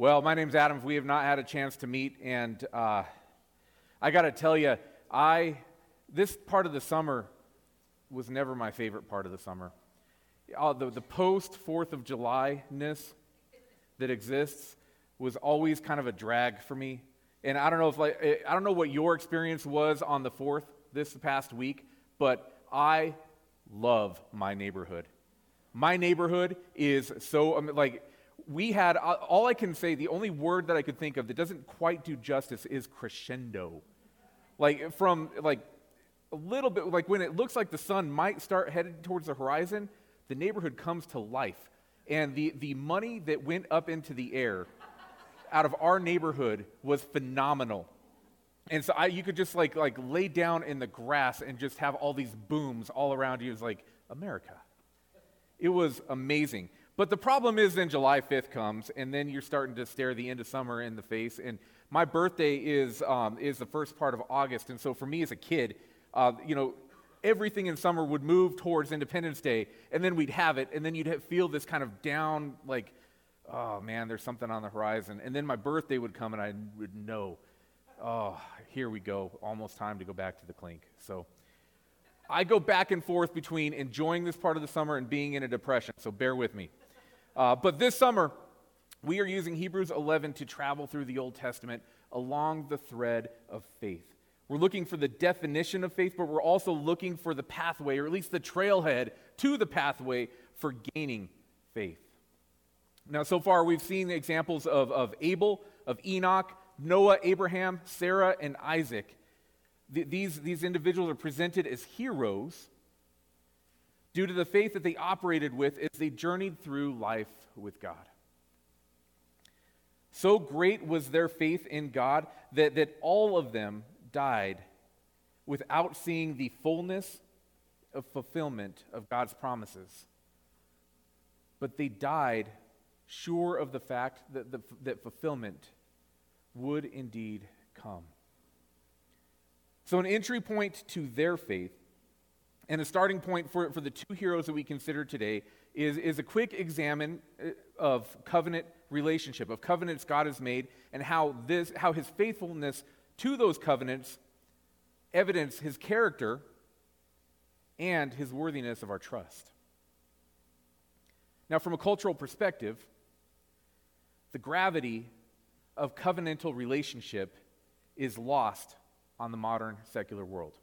Well, my name's Adam. We have not had a chance to meet, and uh, I got to tell you, I this part of the summer was never my favorite part of the summer. Uh, the, the post Fourth of July ness that exists was always kind of a drag for me. And I don't know if like eh, I don't know what your experience was on the fourth this past week, but I love my neighborhood. My neighborhood is so like we had, uh, all I can say, the only word that I could think of that doesn't quite do justice is crescendo. Like, from, like, a little bit, like when it looks like the sun might start headed towards the horizon, the neighborhood comes to life. And the, the money that went up into the air out of our neighborhood was phenomenal. And so I, you could just like, like lay down in the grass and just have all these booms all around you. It's like, America. It was amazing. But the problem is then July 5th comes, and then you're starting to stare the end of summer in the face. And my birthday is, um, is the first part of August. And so for me as a kid, uh, you know, everything in summer would move towards Independence Day, and then we'd have it, and then you'd have, feel this kind of down, like, oh man, there's something on the horizon. And then my birthday would come, and I would know, oh, here we go, almost time to go back to the clink. So I go back and forth between enjoying this part of the summer and being in a depression, so bear with me. Uh, but this summer, we are using Hebrews 11 to travel through the Old Testament along the thread of faith. We're looking for the definition of faith, but we're also looking for the pathway, or at least the trailhead to the pathway for gaining faith. Now, so far, we've seen examples of, of Abel, of Enoch, Noah, Abraham, Sarah, and Isaac. these, these individuals are presented as heroes due to the faith that they operated with as they journeyed through life with God. So great was their faith in God that, that all of them died without seeing the fullness of fulfillment of God's promises. But they died sure of the fact that, the, that fulfillment would indeed come. So, an entry point to their faith and a starting point for, for the two heroes that we consider today is, is a quick examine uh, of covenant relationship, of covenants God has made, and how, this, how his faithfulness to those covenants evidence his character and his worthiness of our trust. Now, from a cultural perspective, the gravity of covenantal relationship is lost on the modern secular world.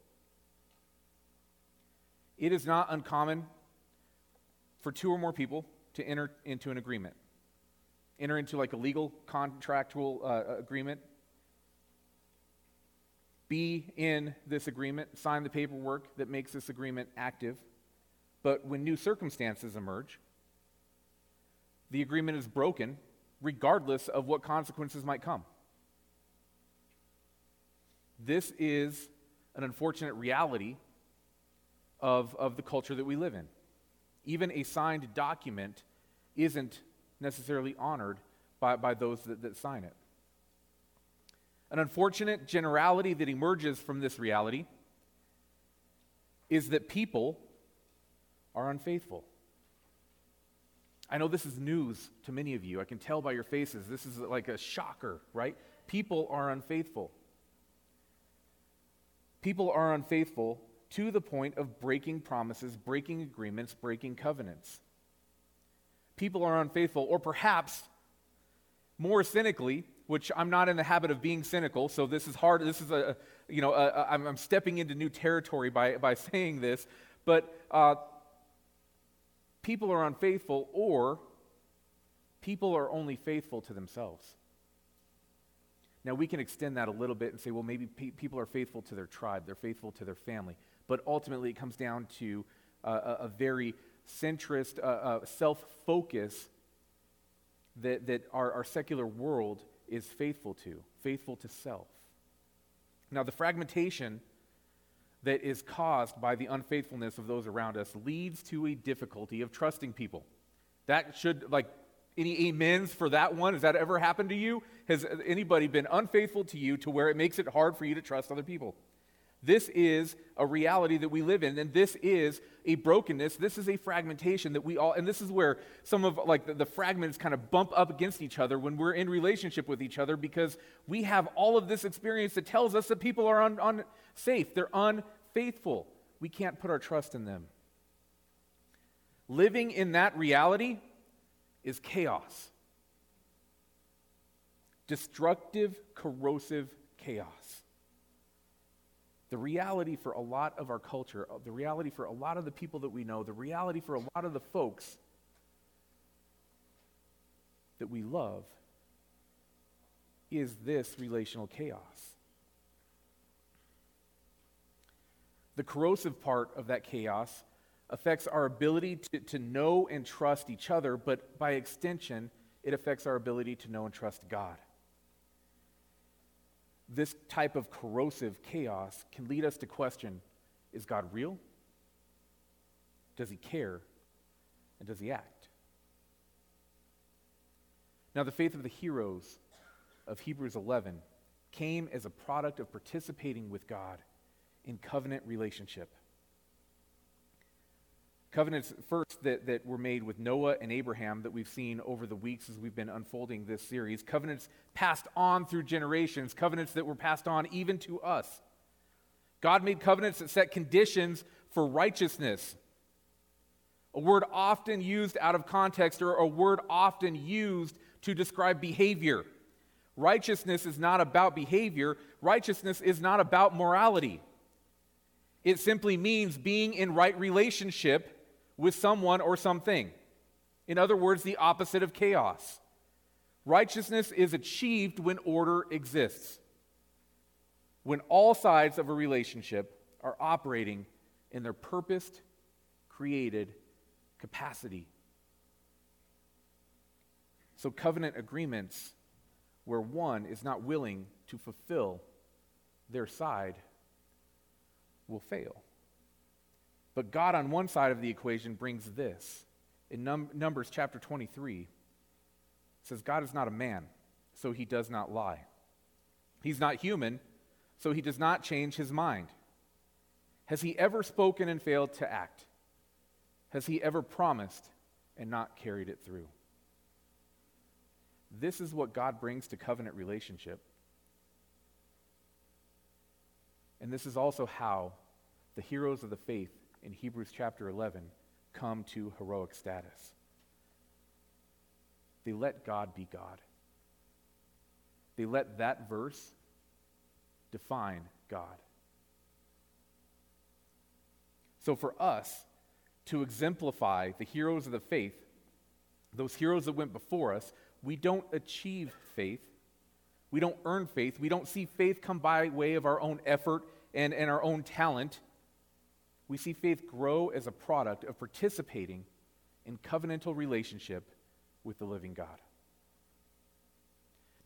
It is not uncommon for two or more people to enter into an agreement, enter into like a legal contractual uh, agreement, be in this agreement, sign the paperwork that makes this agreement active. But when new circumstances emerge, the agreement is broken regardless of what consequences might come. This is an unfortunate reality of, of the culture that we live in. Even a signed document isn't necessarily honored by, by those that, that sign it. An unfortunate generality that emerges from this reality is that people are unfaithful. I know this is news to many of you. I can tell by your faces. This is like a shocker, right? People are unfaithful. People are unfaithful to the point of breaking promises, breaking agreements, breaking covenants. People are unfaithful, or perhaps more cynically, which I'm not in the habit of being cynical, so this is hard. This is a, you know, a, a, I'm, stepping into new territory by, by saying this, but uh, people are unfaithful, or people are only faithful to themselves. Now, we can extend that a little bit and say, well, maybe pe- people are faithful to their tribe, they're faithful to their family but ultimately it comes down to uh, a, a, very centrist, uh, uh, self focus that, that our, our secular world is faithful to, faithful to self. Now, the fragmentation that is caused by the unfaithfulness of those around us leads to a difficulty of trusting people. That should, like, any amens for that one? Has that ever happened to you? Has anybody been unfaithful to you to where it makes it hard for you to trust other people? This is a reality that we live in, and this is a brokenness. This is a fragmentation that we all, and this is where some of like the, the, fragments kind of bump up against each other when we're in relationship with each other because we have all of this experience that tells us that people are unsafe, they're unfaithful. We can't put our trust in them. Living in that reality is chaos. Destructive, corrosive chaos the reality for a lot of our culture, uh, the reality for a lot of the people that we know, the reality for a lot of the folks that we love is this relational chaos. The corrosive part of that chaos affects our ability to, to know and trust each other, but by extension, it affects our ability to know and trust God this type of corrosive chaos can lead us to question is God real? Does he care? And does he act? Now, the faith of the heroes of Hebrews 11 came as a product of participating with God in covenant relationship. Covenants, first, that, that were made with Noah and Abraham that we've seen over the weeks as we've been unfolding this series. Covenants passed on through generations, covenants that were passed on even to us. God made covenants that set conditions for righteousness. A word often used out of context or a word often used to describe behavior. Righteousness is not about behavior, righteousness is not about morality. It simply means being in right relationship with someone or something. In other words, the opposite of chaos. Righteousness is achieved when order exists, when all sides of a relationship are operating in their purposed, created capacity. So, covenant agreements where one is not willing to fulfill their side will fail. But God, on one side of the equation, brings this. In Num- Numbers chapter 23, says, God is not a man, so he does not lie. He's not human, so he does not change his mind. Has he ever spoken and failed to act? Has he ever promised and not carried it through? This is what God brings to covenant relationship. And this is also how the heroes of the faith in Hebrews chapter 11 come to heroic status. They let God be God. They let that verse define God. So, for us to exemplify the heroes of the faith, those heroes that went before us, we don't achieve faith. We don't earn faith. We don't see faith come by way of our own effort and, and our own talent we see faith grow as a product of participating in covenantal relationship with the living God.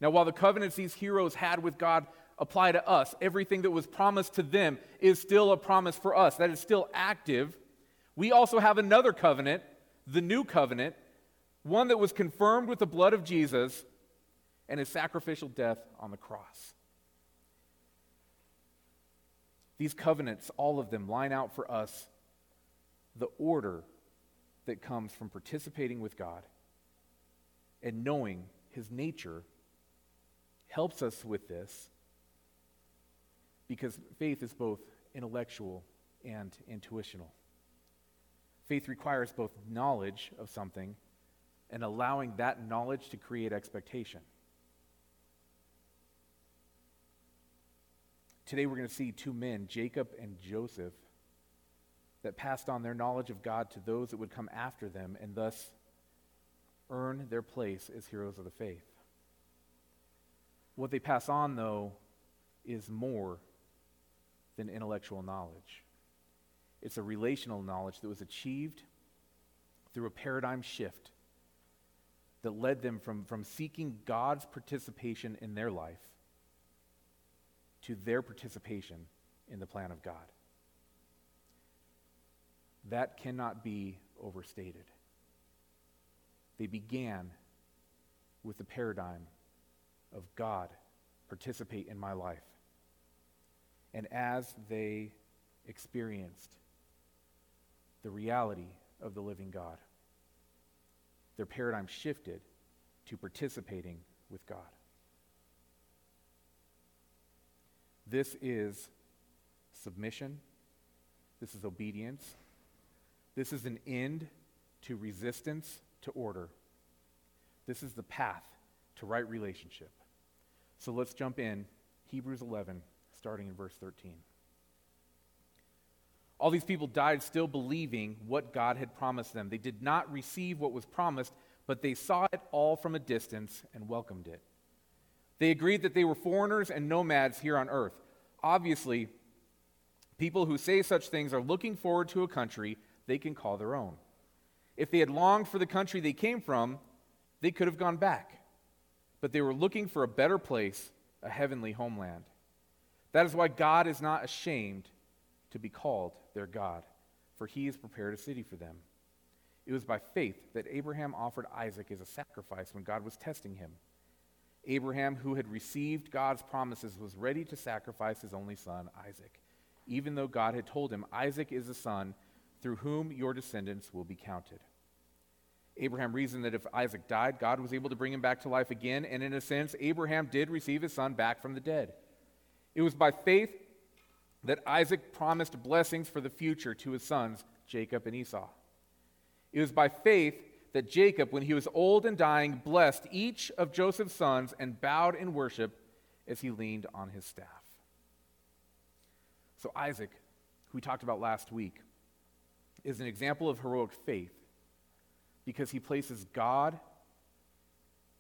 Now, while the covenants these heroes had with God apply to us, everything that was promised to them is still a promise for us. That is still active. We also have another covenant, the new covenant, one that was confirmed with the blood of Jesus and his sacrificial death on the cross. These covenants, all of them, line out for us the order that comes from participating with God and knowing His nature helps us with this because faith is both intellectual and intuitional. Faith requires both knowledge of something and allowing that knowledge to create expectation. Today we're going to see two men, Jacob and Joseph, that passed on their knowledge of God to those that would come after them and thus earn their place as heroes of the faith. What they pass on, though, is more than intellectual knowledge. It's a relational knowledge that was achieved through a paradigm shift that led them from, from seeking God's participation in their life to their participation in the plan of God. That cannot be overstated. They began with the paradigm of God, participate in my life. And as they experienced the reality of the living God, their paradigm shifted to participating with God. This is submission. This is obedience. This is an end to resistance to order. This is the path to right relationship. So let's jump in. Hebrews 11, starting in verse 13. All these people died still believing what God had promised them. They did not receive what was promised, but they saw it all from a distance and welcomed it. They agreed that they were foreigners and nomads here on earth. Obviously, people who say such things are looking forward to a country they can call their own. If they had longed for the country they came from, they could have gone back. But they were looking for a better place, a heavenly homeland. That is why God is not ashamed to be called their God, for he has prepared a city for them. It was by faith that Abraham offered Isaac as a sacrifice when God was testing him. Abraham, who had received God's promises, was ready to sacrifice his only son, Isaac, even though God had told him, Isaac is the son through whom your descendants will be counted. Abraham reasoned that if Isaac died, God was able to bring him back to life again, and in a sense, Abraham did receive his son back from the dead. It was by faith that Isaac promised blessings for the future to his sons, Jacob and Esau. It was by faith that Jacob, when he was old and dying, blessed each of Joseph's sons and bowed in worship as he leaned on his staff. So, Isaac, who we talked about last week, is an example of heroic faith because he places God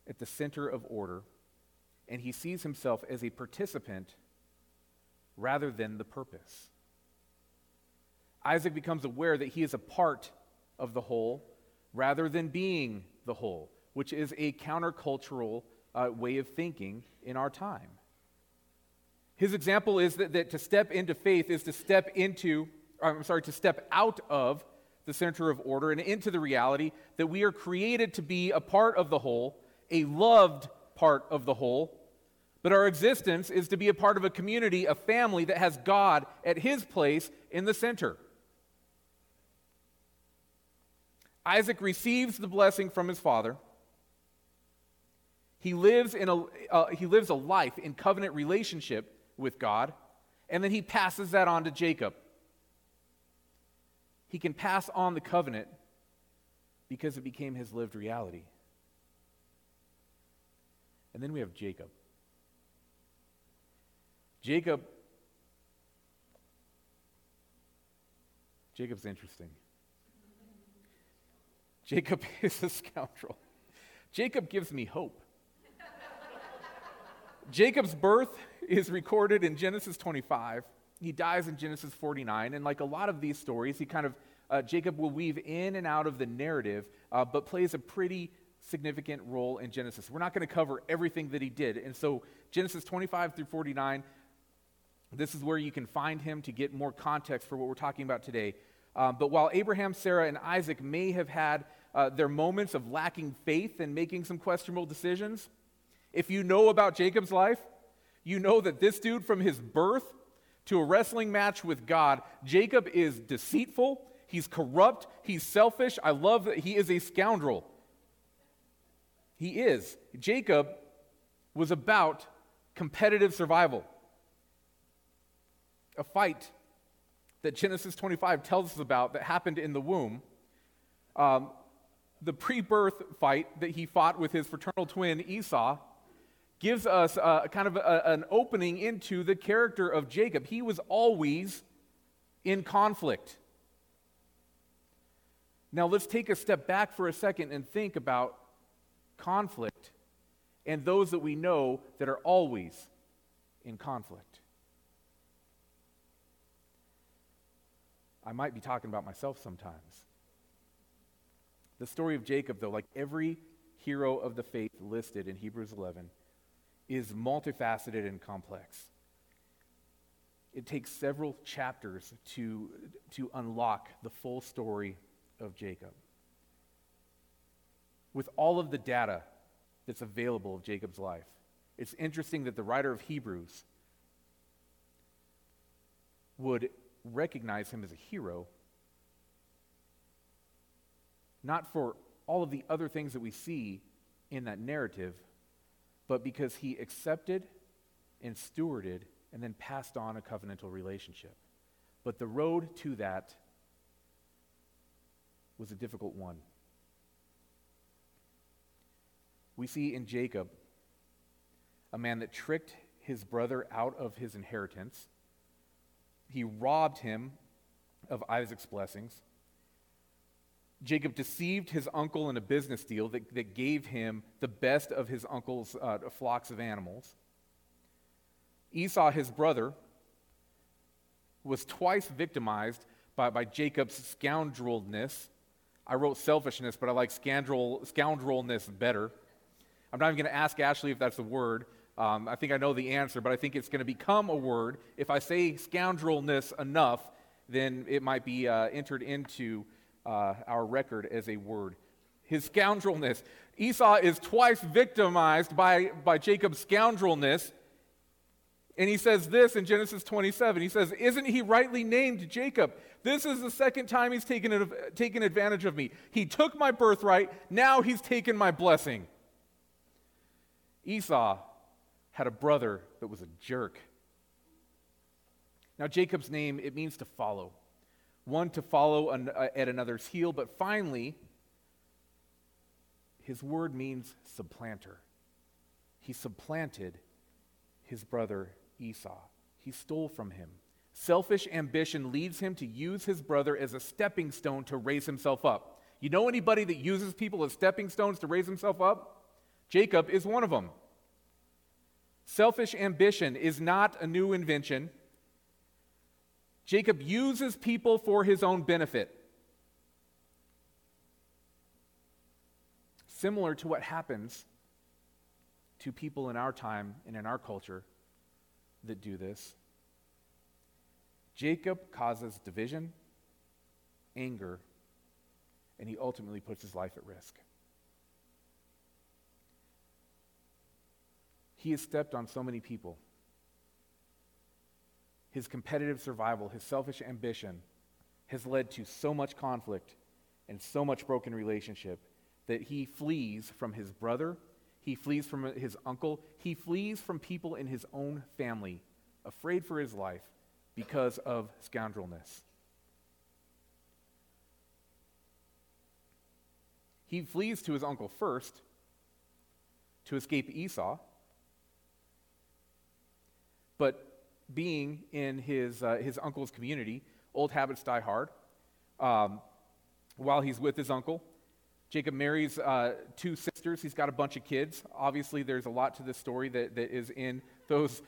at the center of order and he sees himself as a participant rather than the purpose. Isaac becomes aware that he is a part of the whole rather than being the whole, which is a countercultural uh, way of thinking in our time. His example is that, that to step into faith is to step into, I'm sorry, to step out of the center of order and into the reality that we are created to be a part of the whole, a loved part of the whole, but our existence is to be a part of a community, a family that has God at His place in the center. Isaac receives the blessing from his father. He lives, in a, uh, he lives a life in covenant relationship with God, and then he passes that on to Jacob he can pass on the covenant because it became his lived reality. And then we have Jacob. Jacob Jacob's interesting. Jacob is a scoundrel. Jacob gives me hope. Jacob's birth is recorded in Genesis 25 he dies in Genesis 49. And like a lot of these stories, he kind of, uh, Jacob will weave in and out of the narrative, uh, but plays a pretty significant role in Genesis. We're not going to cover everything that he did. And so, Genesis 25 through 49, this is where you can find him to get more context for what we're talking about today. Um, but while Abraham, Sarah, and Isaac may have had uh, their moments of lacking faith and making some questionable decisions, if you know about Jacob's life, you know that this dude from his birth to a wrestling match with God. Jacob is deceitful, he's corrupt, he's selfish. I love that he is a scoundrel. He is. Jacob was about competitive survival. A fight that Genesis 25 tells us about that happened in the womb. Um, the pre birth fight that he fought with his fraternal twin Esau gives us a, kind of a, an opening into the character of Jacob. He was always in conflict. Now, let's take a step back for a second and think about conflict and those that we know that are always in conflict. I might be talking about myself sometimes. The story of Jacob, though, like every hero of the faith listed in Hebrews 11, is multifaceted and complex. It takes several chapters to, to unlock the full story of Jacob. With all of the data that's available of Jacob's life, it's interesting that the writer of Hebrews would recognize him as a hero, not for all of the other things that we see in that narrative, but because he accepted and stewarded and then passed on a covenantal relationship. But the road to that was a difficult one. We see in Jacob a man that tricked his brother out of his inheritance. He robbed him of Isaac's blessings. Jacob deceived his uncle in a business deal that, that gave him the best of his uncle's uh, flocks of animals. Esau, his brother, was twice victimized by, by Jacob's scoundrelness. I wrote selfishness, but I like scoundrel, scoundrelness better. I'm not even going to ask Ashley if that's a word. Um, I think I know the answer, but I think it's going to become a word. If I say scoundrelness enough, then it might be uh, entered into uh, our record as a word. His scoundrelness. Esau is twice victimized by, by Jacob's scoundrelness. And he says this in Genesis 27. He says, Isn't he rightly named Jacob? This is the second time he's taken, taken advantage of me. He took my birthright, now he's taken my blessing. Esau had a brother that was a jerk. Now, Jacob's name, it means to follow. One to follow uh, at another's heel, but finally, his word means supplanter. He supplanted his brother Esau. He stole from him. Selfish ambition leads him to use his brother as a stepping stone to raise himself up. You know anybody that uses people as stepping stones to raise himself up? Jacob is one of them. Selfish ambition is not a new invention. Jacob uses people for his own benefit. Similar to what happens to people in our time and in our culture that do this. Jacob causes division, anger, and he ultimately puts his life at risk. He has stepped on so many people. His competitive survival, his selfish ambition has led to so much conflict and so much broken relationship that he flees from his brother he flees from his uncle. He flees from people in his own family, afraid for his life because of scoundrelness. He flees to his uncle first to escape Esau, but being in his, uh, his uncle's community, old habits die hard. Um, while he's with his uncle, Jacob marries uh, two sisters. He's got a bunch of kids. Obviously, there's a lot to this story that, that is in those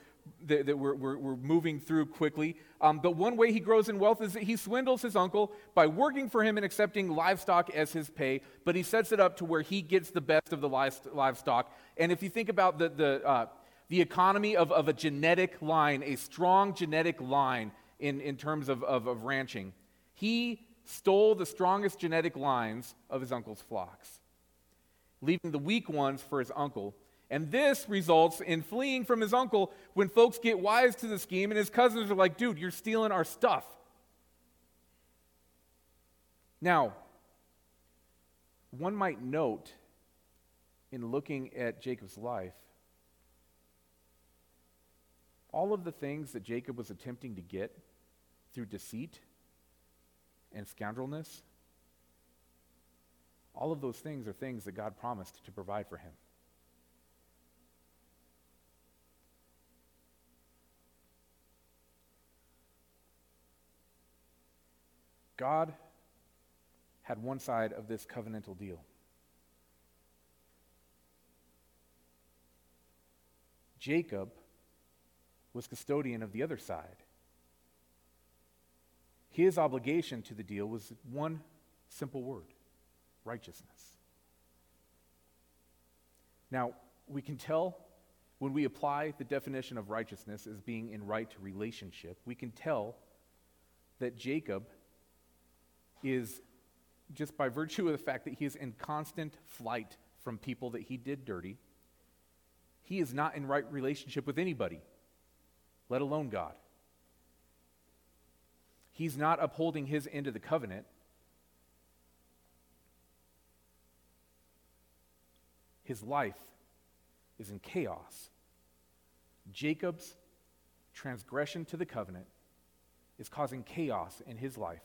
that, that we're, we're, we're, moving through quickly. Um, but one way he grows in wealth is that he swindles his uncle by working for him and accepting livestock as his pay, but he sets it up to where he gets the best of the livestock. And if you think about the, the, uh, the economy of, of a genetic line, a strong genetic line in, in terms of, of, of ranching, he stole the strongest genetic lines of his uncle's flocks, leaving the weak ones for his uncle. And this results in fleeing from his uncle when folks get wise to the scheme and his cousins are like, dude, you're stealing our stuff. Now, one might note in looking at Jacob's life, all of the things that Jacob was attempting to get through deceit and scoundrelness, all of those things are things that God promised to provide for him. God had one side of this covenantal deal. Jacob was custodian of the other side. His obligation to the deal was one simple word righteousness. Now, we can tell when we apply the definition of righteousness as being in right relationship, we can tell that Jacob is, just by virtue of the fact that he is in constant flight from people that he did dirty, he is not in right relationship with anybody, let alone God. He's not upholding his end of the covenant. His life is in chaos. Jacob's transgression to the covenant is causing chaos in his life.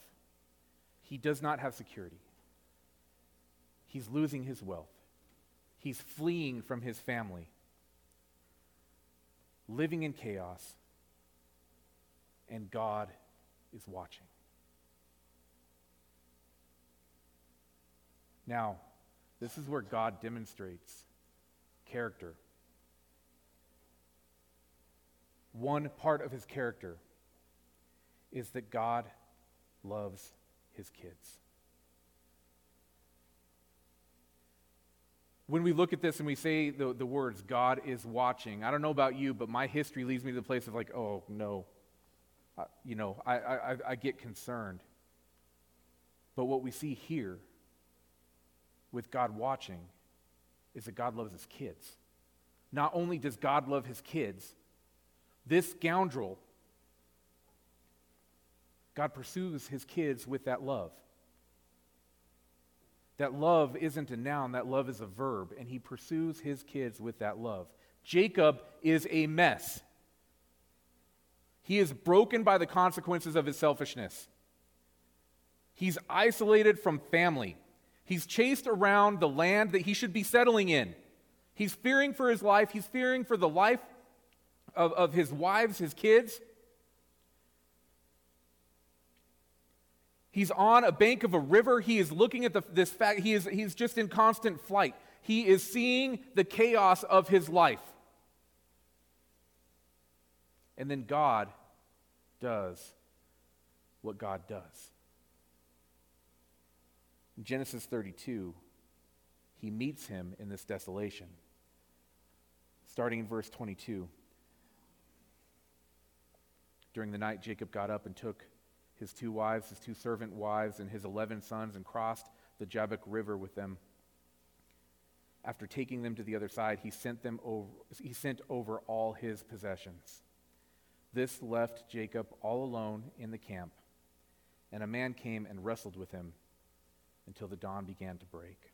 He does not have security. He's losing his wealth. He's fleeing from his family, living in chaos, and God is watching. Now, this is where God demonstrates character. One part of his character is that God loves his kids. When we look at this and we say the, the words, God is watching, I don't know about you, but my history leads me to the place of like, oh, no. You know, I, I, I get concerned. But what we see here with God watching is that God loves his kids. Not only does God love his kids, this scoundrel, God pursues his kids with that love. That love isn't a noun, that love is a verb, and he pursues his kids with that love. Jacob is a mess. He is broken by the consequences of his selfishness. He's isolated from family. He's chased around the land that he should be settling in. He's fearing for his life. He's fearing for the life of, of his wives, his kids. He's on a bank of a river. He is looking at the, this fact. He is, he's just in constant flight. He is seeing the chaos of his life. And then God does what God does. In Genesis 32, he meets him in this desolation. Starting in verse 22. During the night, Jacob got up and took his two wives, his two servant wives, and his eleven sons and crossed the Jabbok River with them. After taking them to the other side, he sent, them over, he sent over all his possessions. This left Jacob all alone in the camp, and a man came and wrestled with him until the dawn began to break.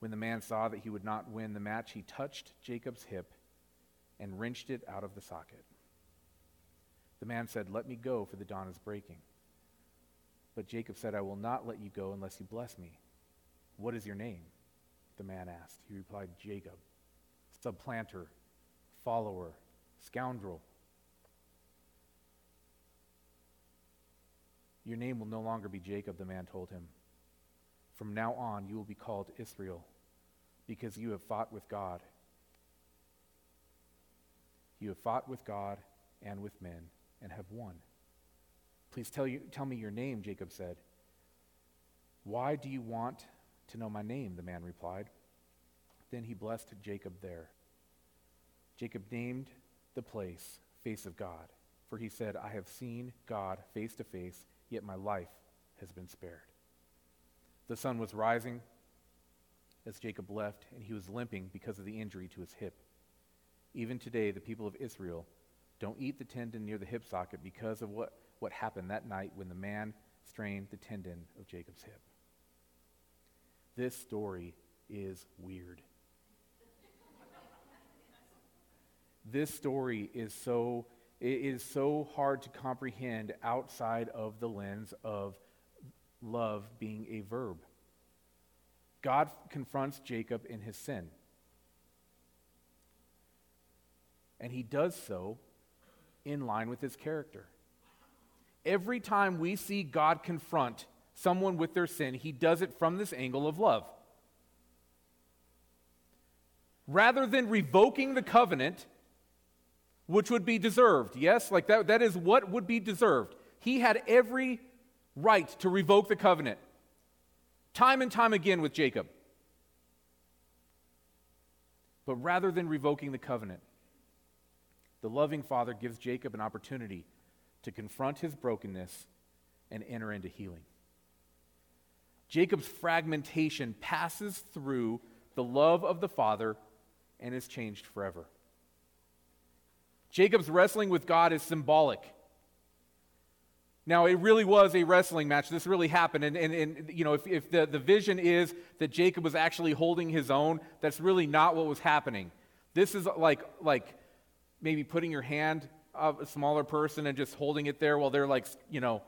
When the man saw that he would not win the match, he touched Jacob's hip and wrenched it out of the socket. The man said, Let me go, for the dawn is breaking. But Jacob said, I will not let you go unless you bless me. What is your name? The man asked. He replied, Jacob, supplanter, follower, scoundrel. Your name will no longer be Jacob, the man told him. From now on, you will be called Israel, because you have fought with God. You have fought with God and with men and have won. Please tell, you, tell me your name, Jacob said. Why do you want to know my name? The man replied. Then he blessed Jacob there. Jacob named the place Face of God, for he said, I have seen God face to face yet my life has been spared. The sun was rising as Jacob left, and he was limping because of the injury to his hip. Even today, the people of Israel don't eat the tendon near the hip socket because of what, what happened that night when the man strained the tendon of Jacob's hip. This story is weird. This story is so it is so hard to comprehend outside of the lens of love being a verb. God confronts Jacob in his sin. And he does so in line with his character. Every time we see God confront someone with their sin, he does it from this angle of love. Rather than revoking the covenant, which would be deserved. Yes, like that, that is what would be deserved. He had every right to revoke the covenant, time and time again with Jacob. But rather than revoking the covenant, the loving father gives Jacob an opportunity to confront his brokenness and enter into healing. Jacob's fragmentation passes through the love of the father and is changed forever. Jacob's wrestling with God is symbolic. Now, it really was a wrestling match. This really happened. And, and, and you know, if, if the, the vision is that Jacob was actually holding his own, that's really not what was happening. This is like, like maybe putting your hand of a smaller person and just holding it there while they're like, you know,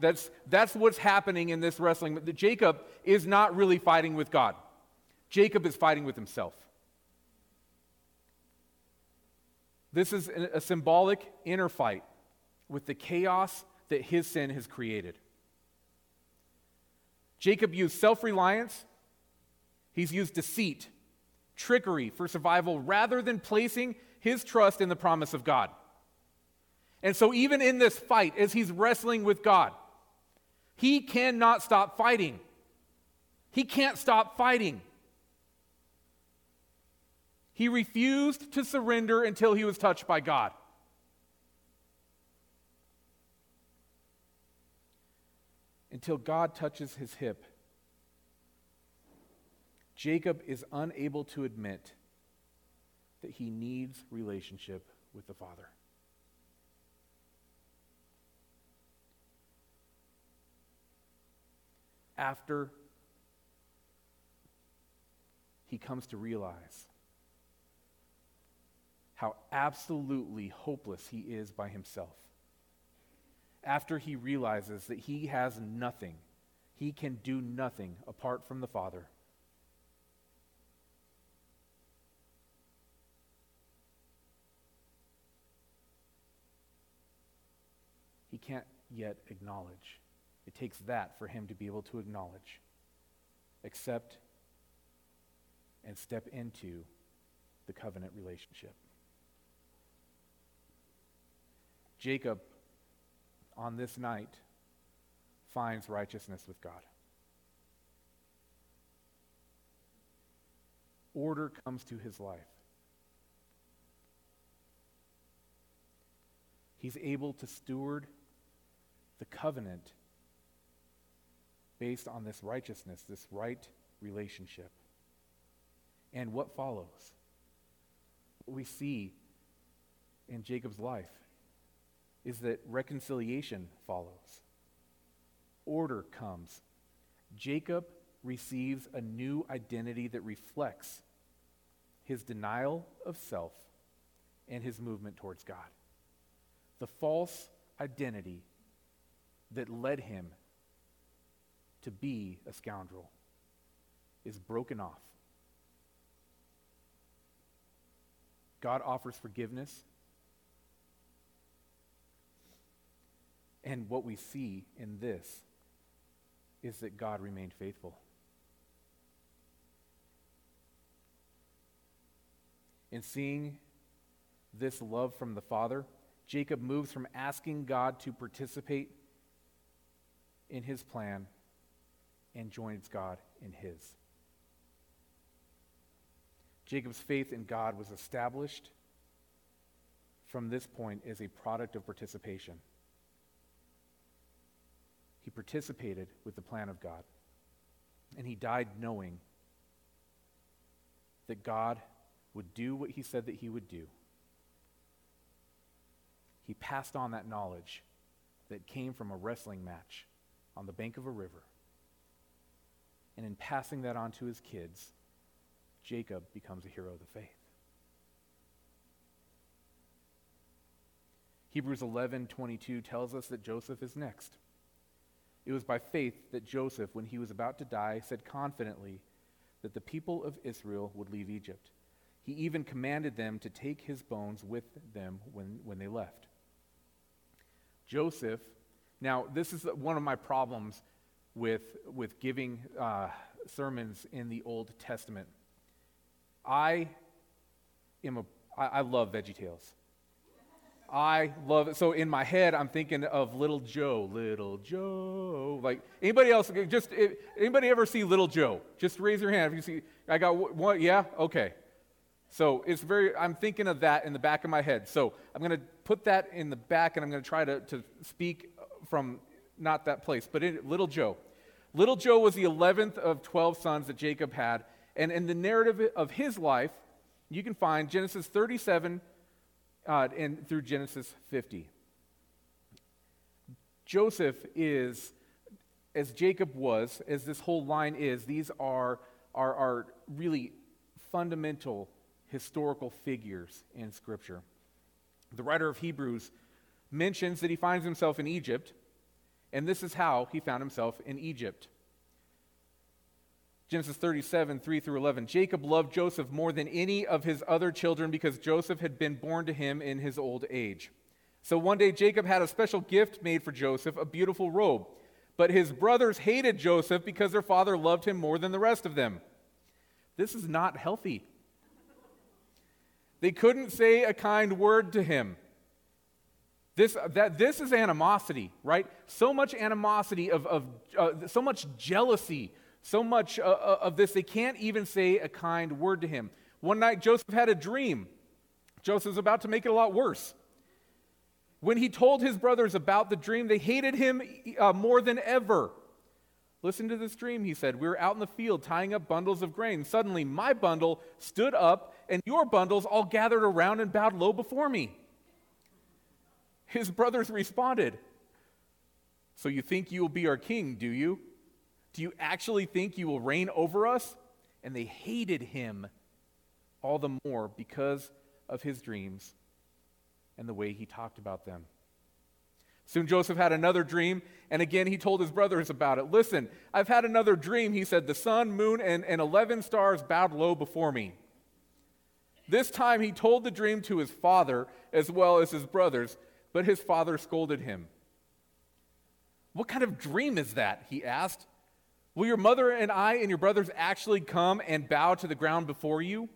that's, that's what's happening in this wrestling. Jacob is not really fighting with God, Jacob is fighting with himself. This is a symbolic inner fight with the chaos that his sin has created. Jacob used self reliance, he's used deceit, trickery for survival rather than placing his trust in the promise of God. And so, even in this fight, as he's wrestling with God, he cannot stop fighting. He can't stop fighting. He refused to surrender until he was touched by God. Until God touches his hip, Jacob is unable to admit that he needs relationship with the Father. After he comes to realize how absolutely hopeless he is by himself. After he realizes that he has nothing, he can do nothing apart from the Father. He can't yet acknowledge. It takes that for him to be able to acknowledge, accept, and step into the covenant relationship. Jacob, on this night, finds righteousness with God. Order comes to his life. He's able to steward the covenant based on this righteousness, this right relationship. And what follows? What we see in Jacob's life is that reconciliation follows. Order comes. Jacob receives a new identity that reflects his denial of self and his movement towards God. The false identity that led him to be a scoundrel is broken off. God offers forgiveness And what we see in this is that God remained faithful. In seeing this love from the Father, Jacob moves from asking God to participate in his plan and joins God in his. Jacob's faith in God was established from this point as a product of participation. Participated with the plan of God. And he died knowing that God would do what he said that he would do. He passed on that knowledge that came from a wrestling match on the bank of a river. And in passing that on to his kids, Jacob becomes a hero of the faith. Hebrews 11:22 tells us that Joseph is next. It was by faith that Joseph, when he was about to die, said confidently that the people of Israel would leave Egypt. He even commanded them to take his bones with them when, when they left. Joseph, now, this is one of my problems with, with giving uh, sermons in the Old Testament. I am a, I, I love Veggie Tales. I love it. So in my head, I'm thinking of Little Joe. Little Joe. Like anybody else? Eh, just eh, anybody ever see Little Joe? Just raise your hand if you see. I got one. Yeah. Okay. So it's very. I'm thinking of that in the back of my head. So I'm going to put that in the back, and I'm going to try to to speak uh, from not that place, but in, Little Joe. Little Joe was the 11th of 12 sons that Jacob had, and in the narrative of his life, you can find Genesis 37 uh, and through Genesis 50. Joseph is, as Jacob was, as this whole line is, these are, are, are really fundamental historical figures in Scripture. The writer of Hebrews mentions that he finds himself in Egypt, and this is how he found himself in Egypt. Genesis 37, 3 through 11. Jacob loved Joseph more than any of his other children because Joseph had been born to him in his old age. So one day Jacob had a special gift made for Joseph, a beautiful robe. But his brothers hated Joseph because their father loved him more than the rest of them. This is not healthy. They couldn't say a kind word to him. This, that, this is animosity, right? So much animosity, of, of uh, so much jealousy, so much uh, uh, of this, they can't even say a kind word to him. One night, Joseph had a dream. Joseph's about to make it a lot worse. When he told his brothers about the dream, they hated him uh, more than ever. Listen to this dream, he said. We were out in the field tying up bundles of grain. Suddenly, my bundle stood up, and your bundles all gathered around and bowed low before me. His brothers responded, So you think you will be our king, do you? Do you actually think you will reign over us? And they hated him all the more because of his dreams and the way he talked about them. Soon Joseph had another dream, and again he told his brothers about it. Listen, I've had another dream. He said, The sun, moon, and, and 11 stars bowed low before me. This time he told the dream to his father as well as his brothers, but his father scolded him. What kind of dream is that? He asked. Will your mother and I and your brothers actually come and bow to the ground before you?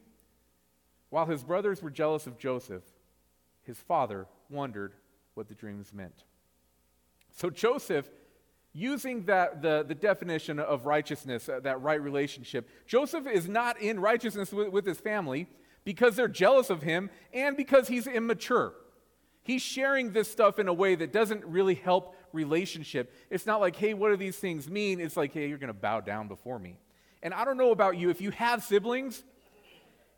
While his brothers were jealous of Joseph, his father wondered what the dreams meant. So Joseph, using that, the, the definition of righteousness, uh, that right relationship, Joseph is not in righteousness with, with his family because they're jealous of him and because he's immature. He's sharing this stuff in a way that doesn't really help relationship. It's not like, hey, what do these things mean? It's like, hey, you're going to bow down before me. And I don't know about you, if you have siblings,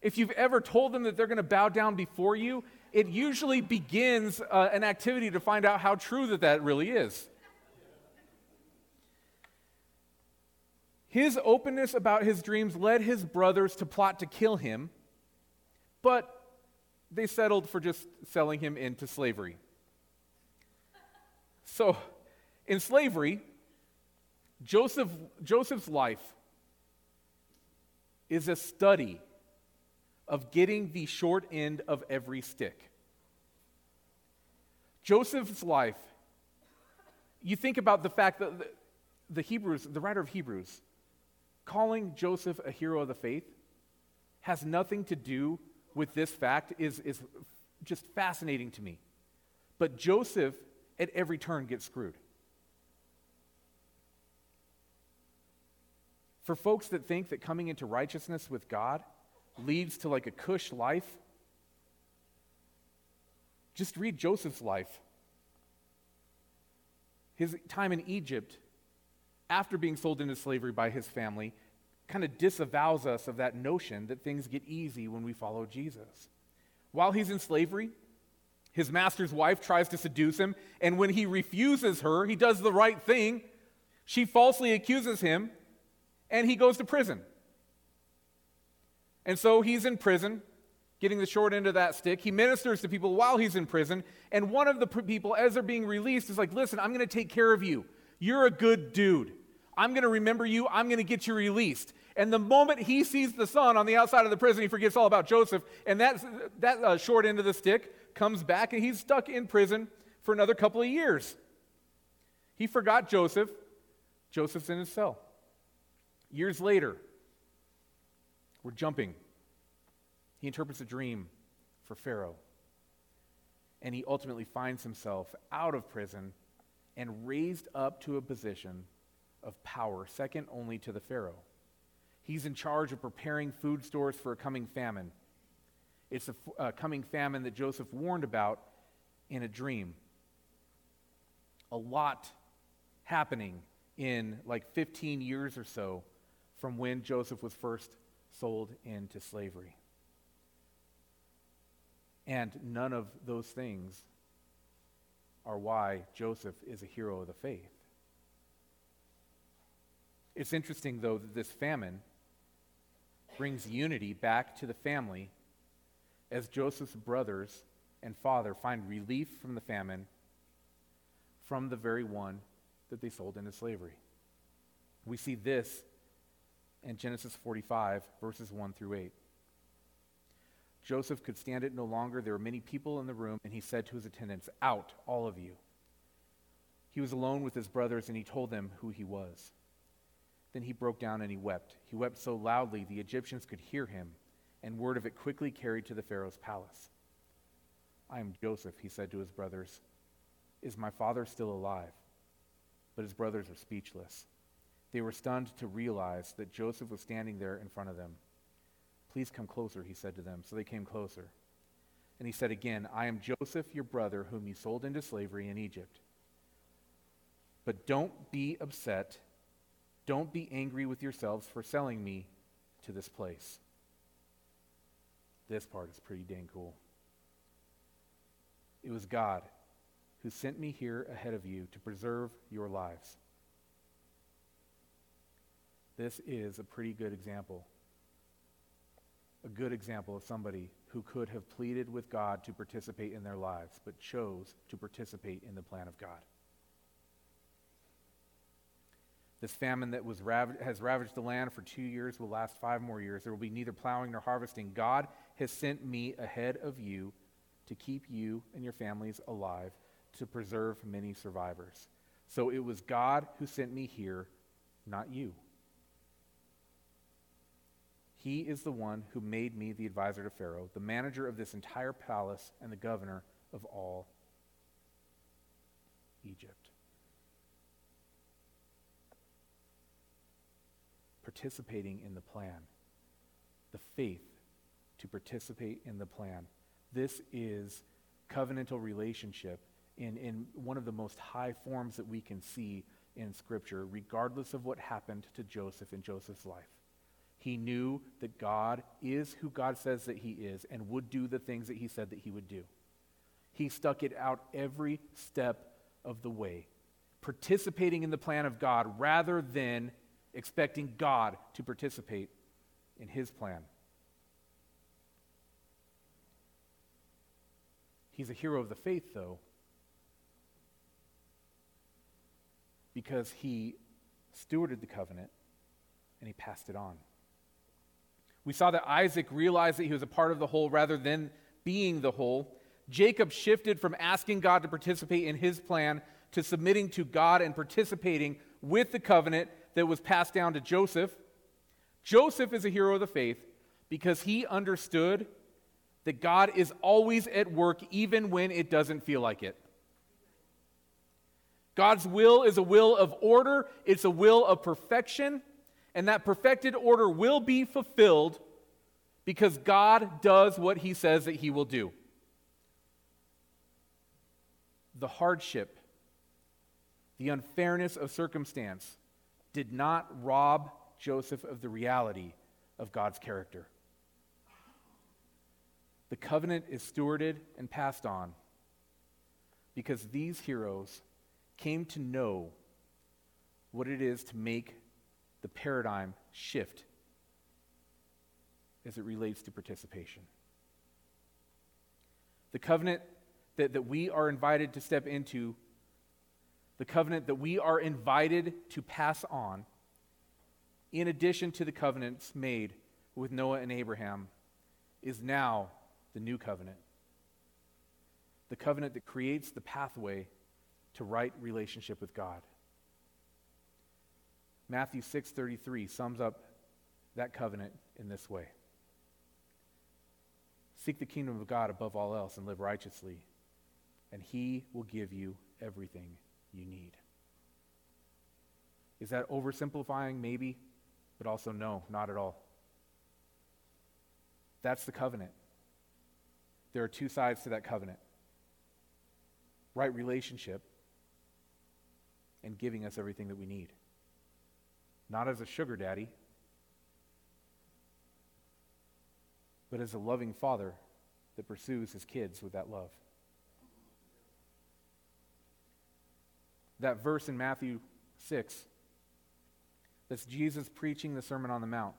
if you've ever told them that they're going to bow down before you, it usually begins uh, an activity to find out how true that that really is. His openness about his dreams led his brothers to plot to kill him, but they settled for just selling him into slavery. So, in slavery, Joseph, Joseph's life is a study of getting the short end of every stick. Joseph's life, you think about the fact that the, Hebrews, the writer of Hebrews, calling Joseph a hero of the faith has nothing to do with this fact is, is just fascinating to me. But Joseph, at every turn, get screwed. For folks that think that coming into righteousness with God leads to like a cush life, just read Joseph's life. His time in Egypt, after being sold into slavery by his family, kind of disavows us of that notion that things get easy when we follow Jesus. While he's in slavery, his master's wife tries to seduce him, and when he refuses her, he does the right thing. She falsely accuses him, and he goes to prison. And so he's in prison, getting the short end of that stick. He ministers to people while he's in prison, and one of the people, as they're being released, is like, Listen, I'm going to take care of you. You're a good dude. I'm going to remember you. I'm going to get you released. And the moment he sees the sun on the outside of the prison, he forgets all about Joseph. And that's that uh, short end of the stick comes back, and he's stuck in prison for another couple of years. He forgot Joseph. Joseph's in his cell. Years later, we're jumping. He interprets a dream for Pharaoh. And he ultimately finds himself out of prison and raised up to a position of power, second only to the Pharaoh. He's in charge of preparing food stores for a coming famine. It's a, a uh, coming famine that Joseph warned about in a dream. A lot happening in like 15 years or so from when Joseph was first sold into slavery. And none of those things are why Joseph is a hero of the faith. It's interesting, though, that this famine brings unity back to the family as Joseph's brothers and father find relief from the famine from the very one that they sold into slavery. We see this in Genesis 45, verses 1 through 8. Joseph could stand it no longer. There were many people in the room, and he said to his attendants, Out, all of you. He was alone with his brothers, and he told them who he was. Then he broke down and he wept. He wept so loudly the Egyptians could hear him, and word of it quickly carried to the Pharaoh's palace. I am Joseph, he said to his brothers. Is my father still alive? But his brothers were speechless. They were stunned to realize that Joseph was standing there in front of them. Please come closer, he said to them. So they came closer. And he said again, I am Joseph, your brother, whom you sold into slavery in Egypt. But don't be upset. Don't be angry with yourselves for selling me to this place. This part is pretty dang cool. It was God who sent me here ahead of you to preserve your lives. This is a pretty good example. A good example of somebody who could have pleaded with God to participate in their lives, but chose to participate in the plan of God. This famine that was rav- has ravaged the land for two years will last five more years. There will be neither plowing nor harvesting. God has sent me ahead of you to keep you and your families alive, to preserve many survivors. So it was God who sent me here, not you. He is the one who made me the advisor to Pharaoh, the manager of this entire palace, and the governor of all Egypt. Participating in the plan, the faith to participate in the plan. This is covenantal relationship in, in one of the most high forms that we can see in Scripture, regardless of what happened to Joseph in Joseph's life. He knew that God is who God says that he is and would do the things that he said that he would do. He stuck it out every step of the way, participating in the plan of God rather than expecting God to participate in his plan. He's a hero of the faith, though, because he stewarded the covenant and he passed it on. We saw that Isaac realized that he was a part of the whole rather than being the whole. Jacob shifted from asking God to participate in his plan to submitting to God and participating with the covenant that was passed down to Joseph. Joseph is a hero of the faith because he understood that God is always at work even when it doesn't feel like it. God's will is a will of order, it's a will of perfection and that perfected order will be fulfilled because God does what he says that he will do. The hardship, the unfairness of circumstance did not rob Joseph of the reality of God's character. The covenant is stewarded and passed on because these heroes came to know what it is to make the paradigm shift as it relates to participation. The covenant that, that we are invited to step into, the covenant that we are invited to pass on, in addition to the covenants made with Noah and Abraham, is now the new covenant. The covenant that creates the pathway to right relationship with God. Matthew 6:33 sums up that covenant in this way. Seek the kingdom of God above all else and live righteously, and he will give you everything you need. Is that oversimplifying? Maybe, but also no, not at all. That's the covenant. There are two sides to that covenant right relationship and giving us everything that we need not as a sugar daddy, but as a loving father that pursues his kids with that love. that verse in Matthew 6. That's Jesus preaching the Sermon on the Mount.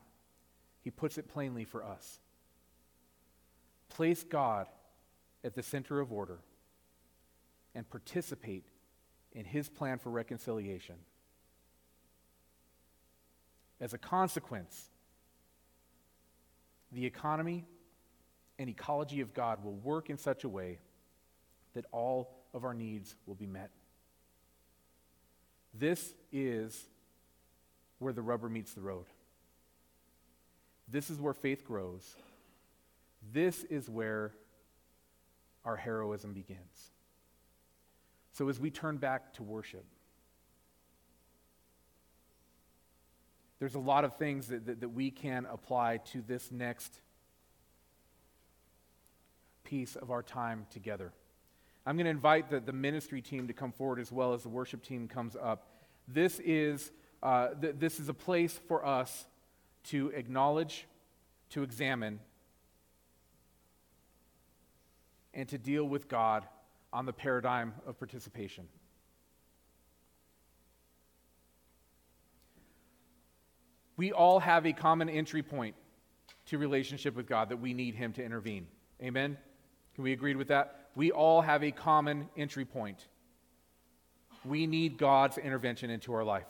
He puts it plainly for us. Place God at the center of order and participate in his plan for reconciliation. As a consequence, the economy and ecology of God will work in such a way that all of our needs will be met. This is where the rubber meets the road. This is where faith grows. This is where our heroism begins. So, as we turn back to worship, there's a lot of things that, that, that we can apply to this next piece of our time together. I'm going to invite the, the ministry team to come forward as well as the worship team comes up. This is, uh, th- this is a place for us to acknowledge, to examine, and to deal with God on the paradigm of participation. We all have a common entry point to relationship with God that we need Him to intervene. Amen? Can we agree with that? We all have a common entry point. We need God's intervention into our life.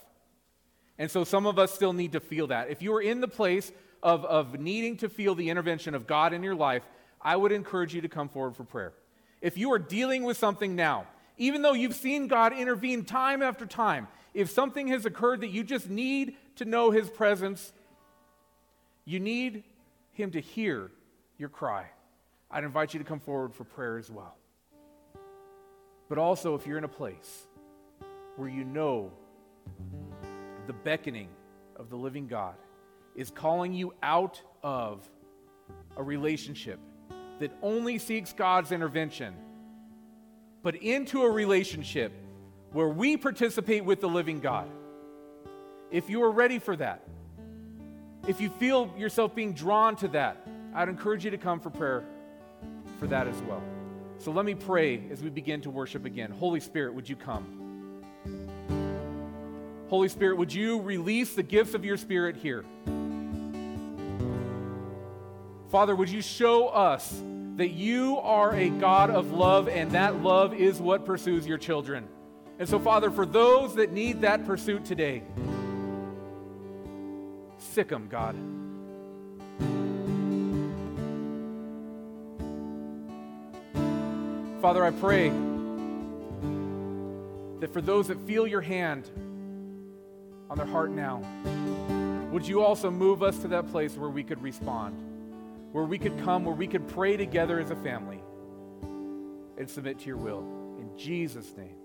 And so some of us still need to feel that. If you are in the place of, of needing to feel the intervention of God in your life, I would encourage you to come forward for prayer. If you are dealing with something now, even though you've seen God intervene time after time, if something has occurred that you just need to know His presence, you need Him to hear your cry. I'd invite you to come forward for prayer as well. But also, if you're in a place where you know the beckoning of the living God is calling you out of a relationship that only seeks God's intervention, but into a relationship where we participate with the living God. If you are ready for that, if you feel yourself being drawn to that, I'd encourage you to come for prayer for that as well. So let me pray as we begin to worship again. Holy Spirit, would you come? Holy Spirit, would you release the gifts of your Spirit here? Father, would you show us that you are a God of love and that love is what pursues your children? And so, Father, for those that need that pursuit today, sic them, God. Father, I pray that for those that feel your hand, on their heart now. Would you also move us to that place where we could respond, where we could come, where we could pray together as a family and submit to your will? In Jesus' name.